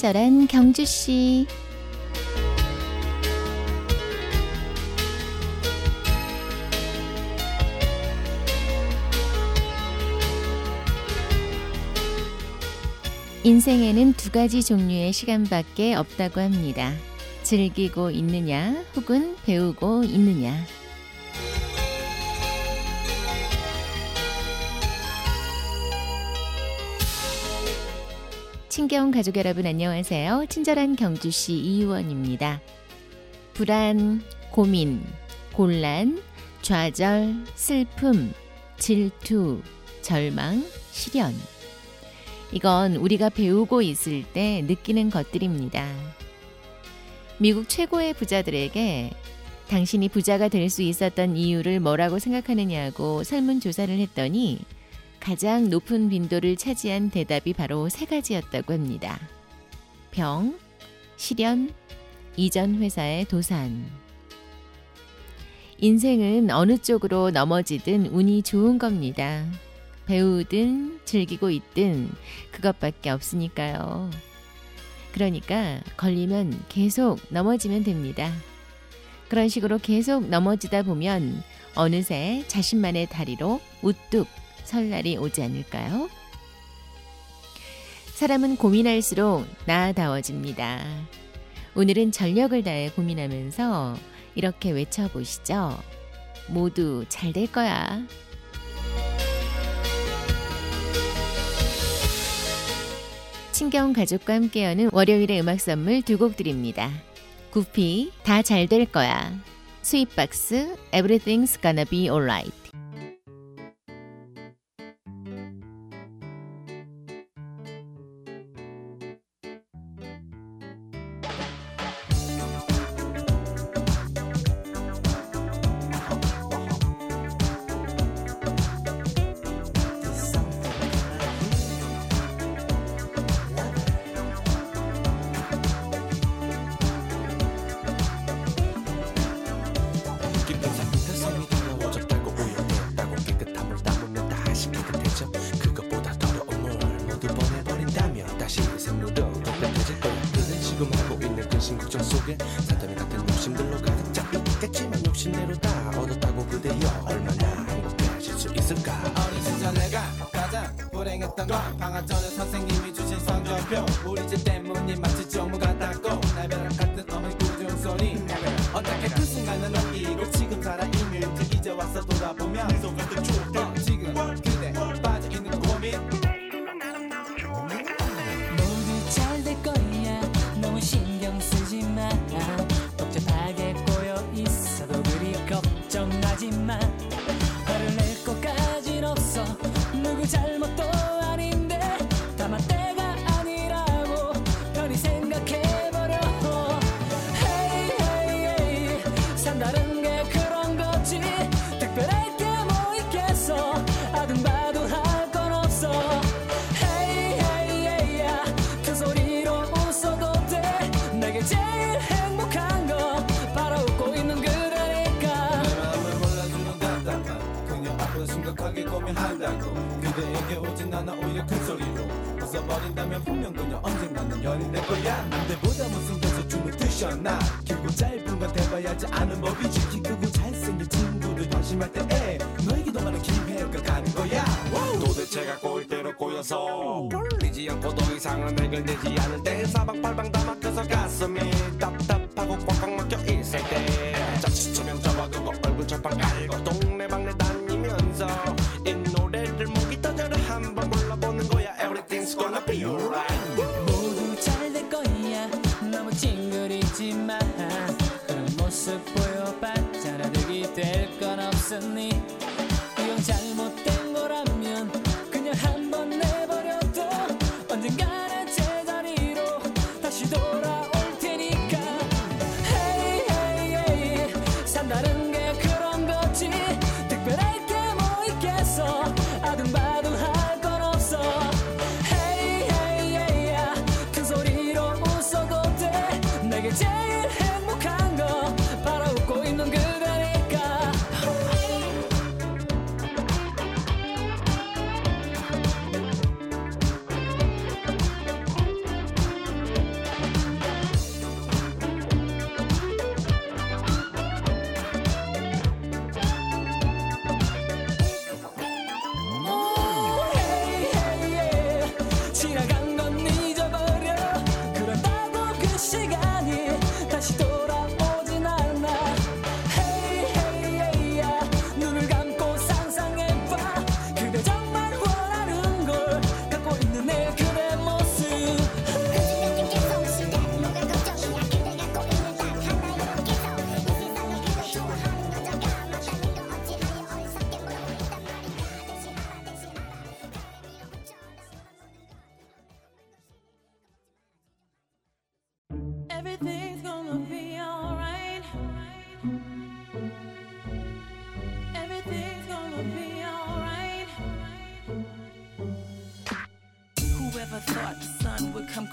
친절한 경주 씨. 인생에는 두 가지 종류의 시간밖에 없다고 합니다. 즐기고 있느냐, 혹은 배우고 있느냐. 친경 가족 여러분 안녕하세요. 친절한 경주시 이의원입니다. 불안, 고민, 곤란, 좌절, 슬픔, 질투, 절망, 시련. 이건 우리가 배우고 있을 때 느끼는 것들입니다. 미국 최고의 부자들에게 당신이 부자가 될 수 있었던 이유를 뭐라고 생각하느냐고 설문조사를 했더니 가장 높은 빈도를 차지한 대답이 바로 세 가지였다고 합니다. 병, 시련, 이전 회사의 도산. 인생은 어느 쪽으로 넘어지든 운이 좋은 겁니다. 배우든 즐기고 있든 그것밖에 없으니까요. 그러니까 걸리면 계속 넘어지면 됩니다. 그런 식으로 계속 넘어지다 보면 어느새 자신만의 다리로 우뚝 설 날이 오지 않을까요? 사람은 고민할수록 나아다워집니다. 오늘은 전력을 다해 고민하면서 이렇게 외쳐보시죠. 모두 잘 될 거야. 친경 가족과 함께하는 월요일의 음악 선물 두 곡 드립니다. 구피 다 잘 될 거야. 스윗박스 Everything's Gonna Be Alright. 깊은 섬이 더러워졌다고 우연했다고 깨끗한 물 담으면 다시 깨끗해져 그것보다 더러운 물 모두 보내버린다면 다시 생물도 깨끗해질 거야? 그대 지금 하고 있는 근심 걱정 속에 사다리 같은 욕심들로 가득 차 있겠지만 욕심대로 다 얻었다고 그대여 얼마나 행복해질 수 있을까? 어린 시절 내가 가장 불행했던 건 방학 전에 선생님이 주신 성적표 우리 집 때문이 마치 정 연인 될 거야. 남들보다 못생겨서 춤을 트셨나? 길고 짧은 건 대봐야지 아는 법이지. 키 크고 잘생긴 친구들 방심할 때에 너에게 더 많은 기회가 가는 거야. 도대체가 꼬일 대로 꼬여서 꼴리지 않고 더 이상은 해결되지 않을 때 사방팔방 다 막혀서 가슴이 답답하고 꽉꽉 막혀 있을 때 자칫하면 접어두고 얼굴 절판 깔고 건없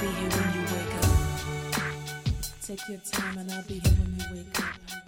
be here when you wake up. Take your time and I'll be here when you wake up.